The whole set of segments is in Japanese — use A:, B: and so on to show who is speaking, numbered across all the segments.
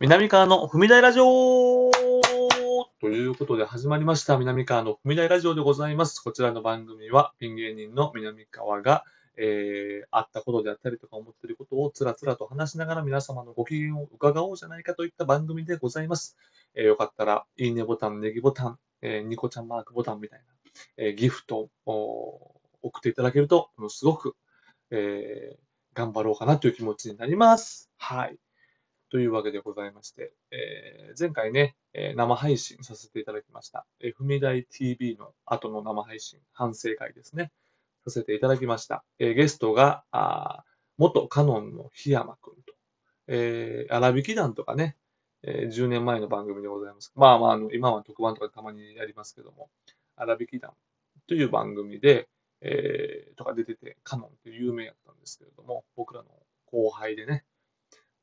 A: 南川の踏み台ラジオということで始まりました。南川の踏み台ラジオでございます。こちらの番組は、ピン芸人の南川が、えー、あったことであったりとか思っていることをつらつらと話しながら皆様のご機嫌を伺おうじゃないかといった番組でございます。えーよかったら、いいねボタン、ネギボタン、えーニコちゃんマークボタンみたいな、えーギフトを送っていただけると、ものすごく、えー頑張ろうかなという気持ちになります。はい。というわけでございまして、えー前回ね、えー生配信させていただきました。え、踏み台 TV の後の生配信、反省会ですね。させていただきました。えーゲストが、あ元カノンの檜山くんと、えー、荒引き団とかね、えー10年前の番組でございます。まあまあ、あの今は特番とかたまにやりますけども、荒引き団という番組で、えーとか出てて、カノンって有名やったんですけれども、僕らの後輩でね、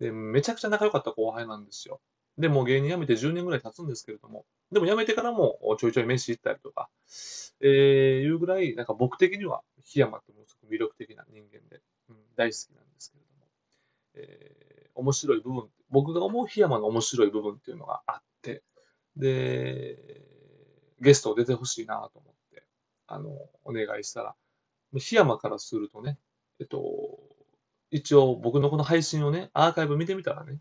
A: で、めちゃくちゃ仲良かった後輩なんですよ。で、も芸人辞めて10年ぐらい経つんですけれども、でも辞めてからもちょいちょい飯行ったりとか、えー、いうぐらい、なんか僕的には檜山ってものすごく魅力的な人間で、うん、大好きなんですけれども、えー、面白い部分、僕が思う檜山の面白い部分っていうのがあって、で、ゲストを出てほしいなと思って、あの、お願いしたら、檜山からするとね、えっと、一応僕のこの配信をね、アーカイブ見てみたらね、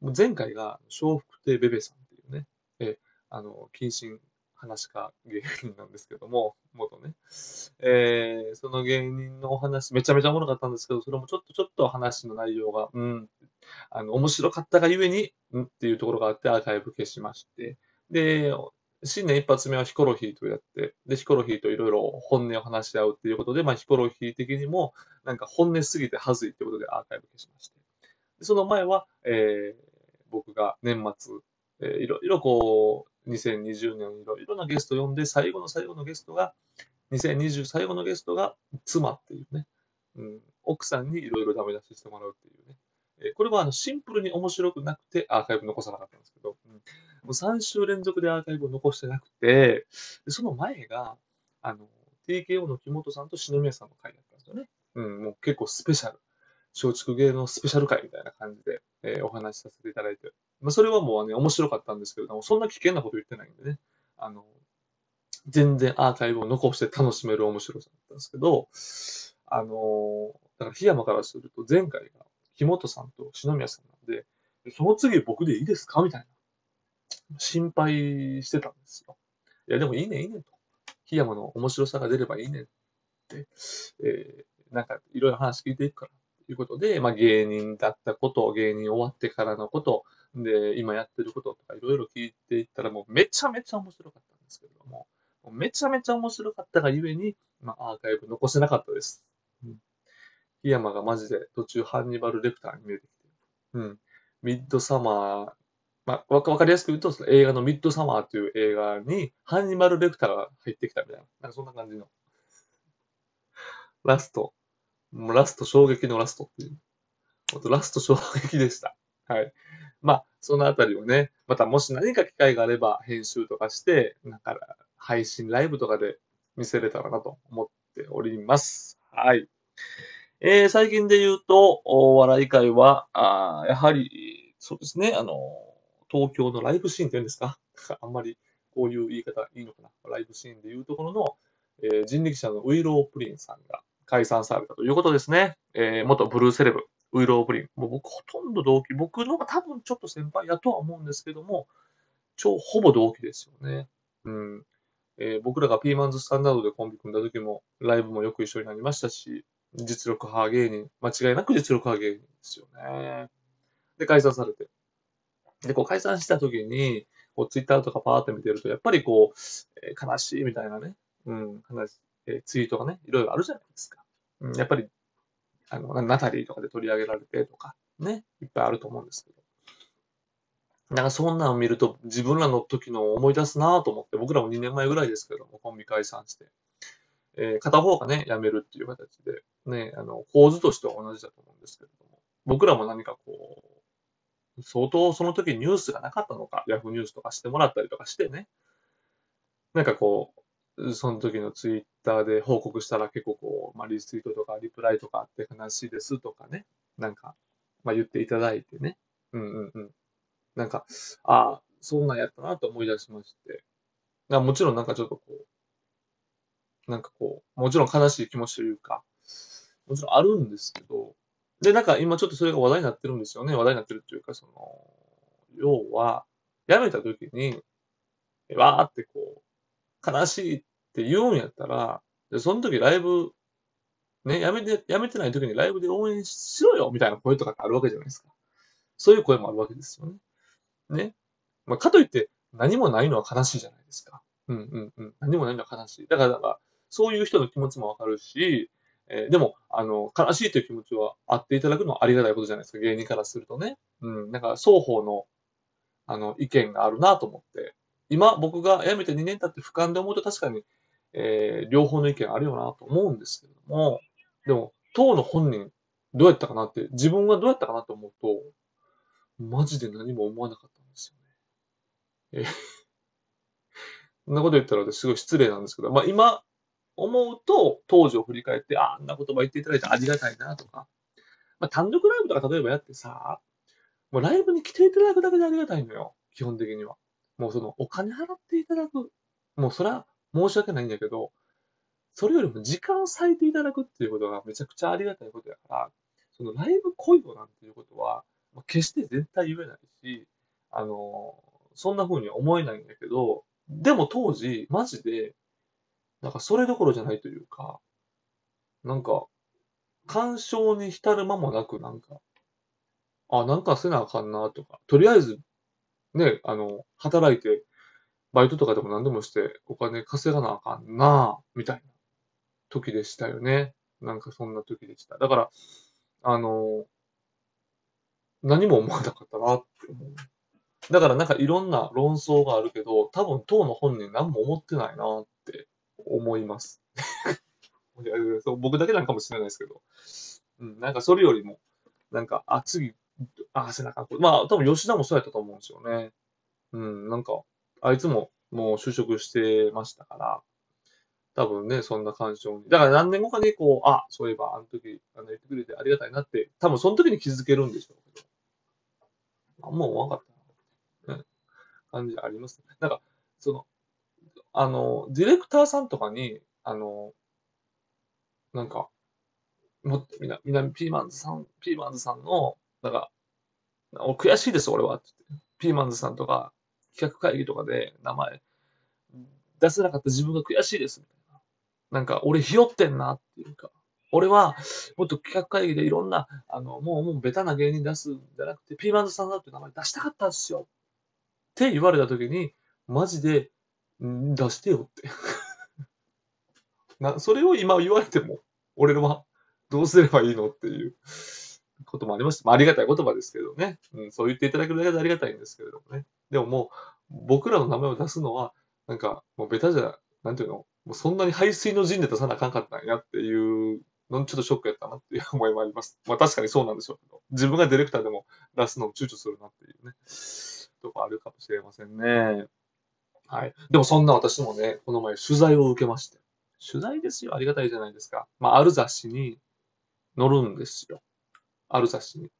A: もう前回が笑福亭ベベさんっていうね、えあの、謹慎話家芸人なんですけども、元ね、えー、その芸人のお話、めちゃめちゃおもろかったんですけど、それもちょっとちょっと話の内容が、うん、あの、面白かったがゆえに、うんっていうところがあってアーカイブ消しまして、で、新年一発目はヒコロヒーとやって、で、ヒコロヒーといろいろ本音を話し合うっていうことで、まあ、ヒコロヒー的にも、なんか本音すぎて恥ずいってことでアーカイブ消しまして。でその前は、えー、僕が年末、えーいろいろこう、2020年いろいろなゲスト呼んで、最後の最後のゲストが、2020最後のゲストが妻っていうね、うん、奥さんにいろいろダメ出ししてもらうっていうね。えーこれはあのシンプルに面白くなくてアーカイブ残さなかったんですけど、うん、もう3週連続でアーカイブを残してなくて、でその前が、あの、TKO の木本さんと篠宮さんの回だったんですよね。うん、もう結構スペシャル。松竹芸能スペシャル回みたいな感じで、えーお話しさせていただいて。まあ、それはもうね、面白かったんですけれども、そんな危険なこと言ってないんでね。あの、全然アーカイブを残して楽しめる面白さだったんですけど、あのだから檜山からすると前回が木本さんと篠宮さんなんで、その次僕でいいですか？みたいな。心配してたんですよ。いや、でもいいね、いいねと。檜山の面白さが出ればいいねって、えー、なんかいろいろ話聞いていくからということで、まあ芸人だったこと、芸人終わってからのこと、で、今やってることとかいろいろ聞いていったらもうめちゃめちゃ面白かったんですけれども、もめちゃめちゃ面白かったがゆえに、まあアーカイブ残せなかったです。うん。檜山がマジで途中ハンニバル・レクターに見えてきて、うん。ミッドサマー、まあ、わかりやすく言うと、その映画のミッドサマーという映画に、ハンニバル・レクターが入ってきたみたいな、なんかそんな感じの。ラスト。もうラスト衝撃のラストっていう。ほんとラスト衝撃でした。はい。まあ、そのあたりをね、またもし何か機会があれば編集とかして、なんか配信ライブとかで見せれたらなと思っております。はい。えー、最近で言うと、お笑い界は、あやはり、そうですね、あの、東京のライブシーンって言うんですか？あんまりこういう言い方いいのかな？ライブシーンで言うところの、えー人力車のウイロープリンさんが解散されたということですね。えー元ブルーセレブ、ウイロープリン。もう僕ほとんど同期、僕の方が多分ちょっと先輩だとは思うんですけども、超ほぼ同期ですよね。うん。えー僕らがピーマンズスタンダードでコンビ組んだ時も、ライブもよく一緒になりましたし、実力派芸人、間違いなく実力派芸人ですよね。で、解散されて。で、こう解散した時に、こうツイッターとかパーって見てると、やっぱりこう、えー悲しいみたいなね、うん、悲しい、えーツイートがね、いろいろあるじゃないですか。うん、やっぱり、あの、ナタリーとかで取り上げられてとか、ね、いっぱいあると思うんですけど。なんかそんなのを見ると自分らの時の思い出すなぁと思って、僕らも2年前ぐらいですけども、コンビ解散して、えー片方がね、辞めるっていう形で、ね、あの、構図としては同じだと思うんですけれども、僕らも何かこう、相当その時ニュースがなかったのか、ヤフーニュースとかしてもらったりとかしてね、なんかこう、その時のツイッターで報告したら結構こう、まあ、リツイートとかリプライとかって悲しいですとかね、なんか、まあ、言っていただいてね、うんうんうん。なんか、ああ、そんなんやったなと思い出しまして。もちろんなんかちょっとこう、なんかこう、もちろん悲しい気持ちというか、もちろんあるんですけど、で、なんか今ちょっとそれが話題になってるんですよね。話題になってるっていうか、その、要は、辞めた時に、わーってこう、悲しいって言うんやったら、で、その時ライブ、ね、辞めて、辞めてない時にライブで応援しろよみたいな声とかってあるわけじゃないですか。そういう声もあるわけですよね。ね。まあ、かといって何もないのは悲しいじゃないですか。うんうんうん。何もないのは悲しい。だから、だからそういう人の気持ちもわかるし、えー、でも、あの、悲しいという気持ちはあっていただくのはありがたいことじゃないですか。芸人からするとね。うん。なんか、双方の、あの、意見があるなと思って。今、僕が辞めて2年経って俯瞰で思うと確かに、えー、両方の意見あるよなと思うんですけども、でも、当の本人、どうやったかなって、自分はどうやったかなと思うと、マジで何も思わなかったんですよね。え そんなこと言ったらすごい失礼なんですけど、まあ今思うと当時を振り返って、あんな言葉言っていただいてありがたいなとか、まあ単独ライブとか例えばやってさ、もうライブに来ていただくだけでありがたいのよ。基本的には。もうそのお金払っていただく。もうそれは申し訳ないんだけど、それよりも時間を割いていただくっていうことがめちゃくちゃありがたいことだから、そのライブ来いよなんていうことは、決して絶対言えないし、あの、そんな風には思えないんだけど、でも当時、マジで、なんかそれどころじゃないというか、なんか、干渉に浸る間もなく、なんか、あ、なんかせなあかんなとか、とりあえず、ね、あの、働いて、バイトとかでも何でもしてお金稼がなあかんなみたいな時でしたよね。なんかそんな時でした。だから、あの、何も思わなかったなって思う。だからなんかいろんな論争があるけど、多分当の本人何も思ってないなって思います。僕だけなんかもしれないですけど。うん、なんかそれよりも、なんか、あ、次、あ、背中、まあ多分吉田もそうやったと思うんですよね。うん、なんか、あいつももう就職してましたから、多分ね、そんな感情に。だから何年後かにこう、あ、そういえばあの時あの言ってくれてありがたいなって、多分その時に気づけるんでしょうけど。あんま思わなかったな、ね、感じありますね。なんか、その、あの、ディレクターさんとかに、あの、なんか、もみな、みなピーマンズさん、ピーマンズさんの、なんか、お悔しいです、俺は。ってってピーマンズさんとか、企画会議とかで名前出せなかった自分が悔しいです。みたいなんか、俺ひよってんなっていうか、俺は、もっと企画会議でいろんな、あの、もう、もうベタな芸人出すんじゃなくて、ピーマンズさんだって名前出したかったんですよ。って言われた時に、マジで、ん出してよって な。それを今言われても、俺はどうすればいいのっていうこともありました。まあ、ありがたい言葉ですけどね。うん、そう言っていただけるだけでありがたいんですけれどもね。でももう、僕らの名前を出すのは、なんか、もうベタじゃ、なんていうの？もうそんなに排水の陣で出さなあかんかったんやっていうのちょっとショックやったなっていう思いもあります。まあ確かにそうなんでしょうけど、自分がディレクターでも出すのを躊躇するなっていうね、とこあるかもしれませんね。はい。でもそんな私もね、この前取材を受けまして。取材ですよ。ありがたいじゃないですか。まあある雑誌に載るんですよ。ある雑誌に。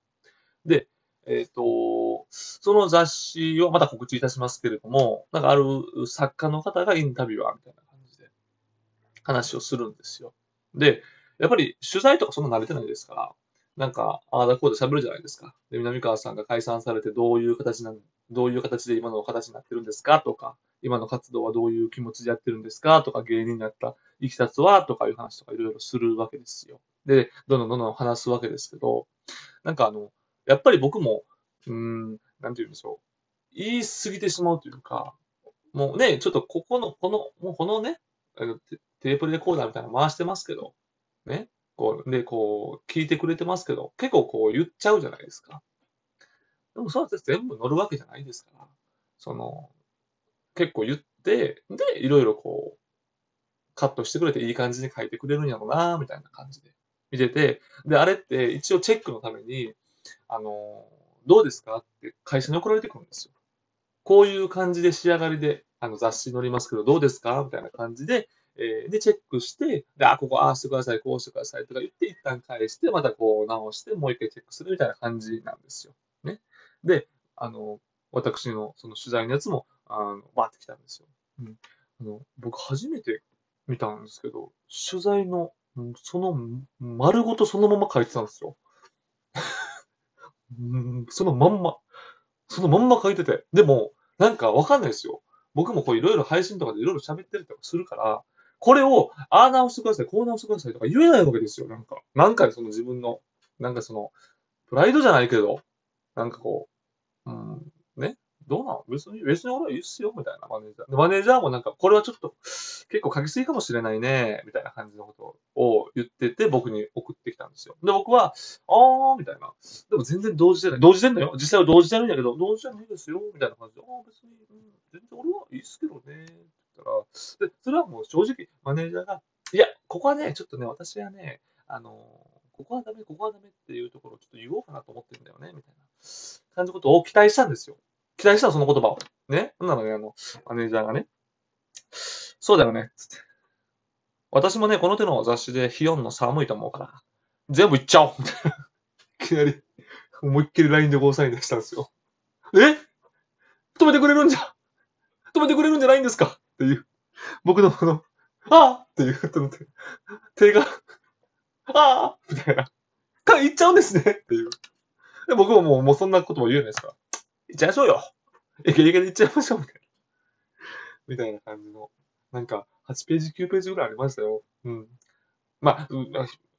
A: で、えっ、ー、と、その雑誌をまた告知いたしますけれども、なんかある作家の方がインタビュアーみたいな感じで話をするんですよ。で、やっぱり取材とかそんな慣れてないですから、なんか、ああだこうで喋るじゃないですか。で、南川さんが解散されてどういう形な、どういう形で今の形になってるんですかとか、今の活動はどういう気持ちでやってるんですかとか、芸人になったいきさつはとかいう話とかいろいろするわけですよ。で、どんどんどんどん話すわけですけど、なんかあの、やっぱり僕も、うーん、なんて言うんでしょう。言い過ぎてしまうというか、もうね、ちょっとここの、この、もうこのね、テープレコーダーみたいなの回してますけど、ね。こう、で、こう、聞いてくれてますけど、結構こう言っちゃうじゃないですか。でもそうやって全部乗るわけじゃないですから、その、結構言って、で、いろいろこう、カットしてくれていい感じに書いてくれるんやろうな、みたいな感じで見てて、で、あれって一応チェックのために、あの、どうですかって会社に送られてくるんですよ。こういう感じで仕上がりで、あの雑誌に載りますけど、どうですかみたいな感じで、えー、で、チェックして、で、あ、ここ、ああしてください、こうしてくださいとか言って、一旦返して、またこう直して、もう一回チェックするみたいな感じなんですよ。ね。で、あの、私のその取材のやつも、あの、バーって来たんですよ。うん。あの、僕初めて見たんですけど、取材の、その、丸ごとそのまま書いてたんですよ。そのまんま、そのまんま書いてて。でも、なんかわかんないですよ。僕もこういろいろ配信とかでいろいろ喋ってるとかするから、これを、ああ直してください、こう直してくださいとか言えないわけですよ、なんか。なんかその自分の、なんかその、プライドじゃないけど、なんかこう、うん、ね、どうなの別に、別に俺はいいっすよ、みたいなマネージャー。でマネージャーもなんか、これはちょっと、結構書きすぎかもしれないね、みたいな感じのことを言ってて、僕に送ってきたんですよ。で、僕は、あー、みたいな。でも全然同時じゃない。同時でんのよ。実際は同時じゃないんだけど、同時じゃないですよ、みたいな感じで、あー、別に、うん、全然俺はいいっすけどね、ったら、で、それはもう正直、マネージャーが、いや、ここはね、ちょっとね、私はね、あのここはダメ、ここはダメっていうところをちょっと言おうかなと思ってるんだよね、みたいな感じのことを期待したんですよ。期待したその言葉を。ね？なので、あの、マネージャーがね、そうだよね、つって。私もね、この手の雑誌でヒヨンの寒いと思うから、全部言っちゃおうみたいな。いきなり、思いっきり LINE でゴーサイン出したんですよ。え？止めてくれるんじゃ止めてくれるんじゃないんですか？っていう。僕のこの、ああっていう、手、手が、ああみたいな。か、言っちゃうんですねっていう。で僕ももう、もうそんなことも言うじゃないですか。行っちゃいましょうよ。いけいけで行っちゃいましょう、みたいな。みたいな感じの。なんか、8ページ、9ページぐらいありましたよ。うん。まあ、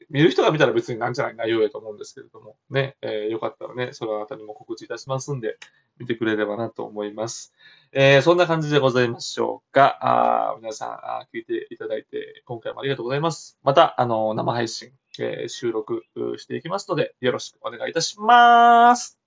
A: 見る人が見たら別になんじゃない内容やと思うんですけれども、ね、えー、よかったらね、そのあたりも告知いたしますんで、見てくれればなと思います。えー、そんな感じでございましょうか。あ皆さんあ、聞いていただいて、今回もありがとうございます。また、あの、生配信、えー、収録していきますので、よろしくお願いいたします。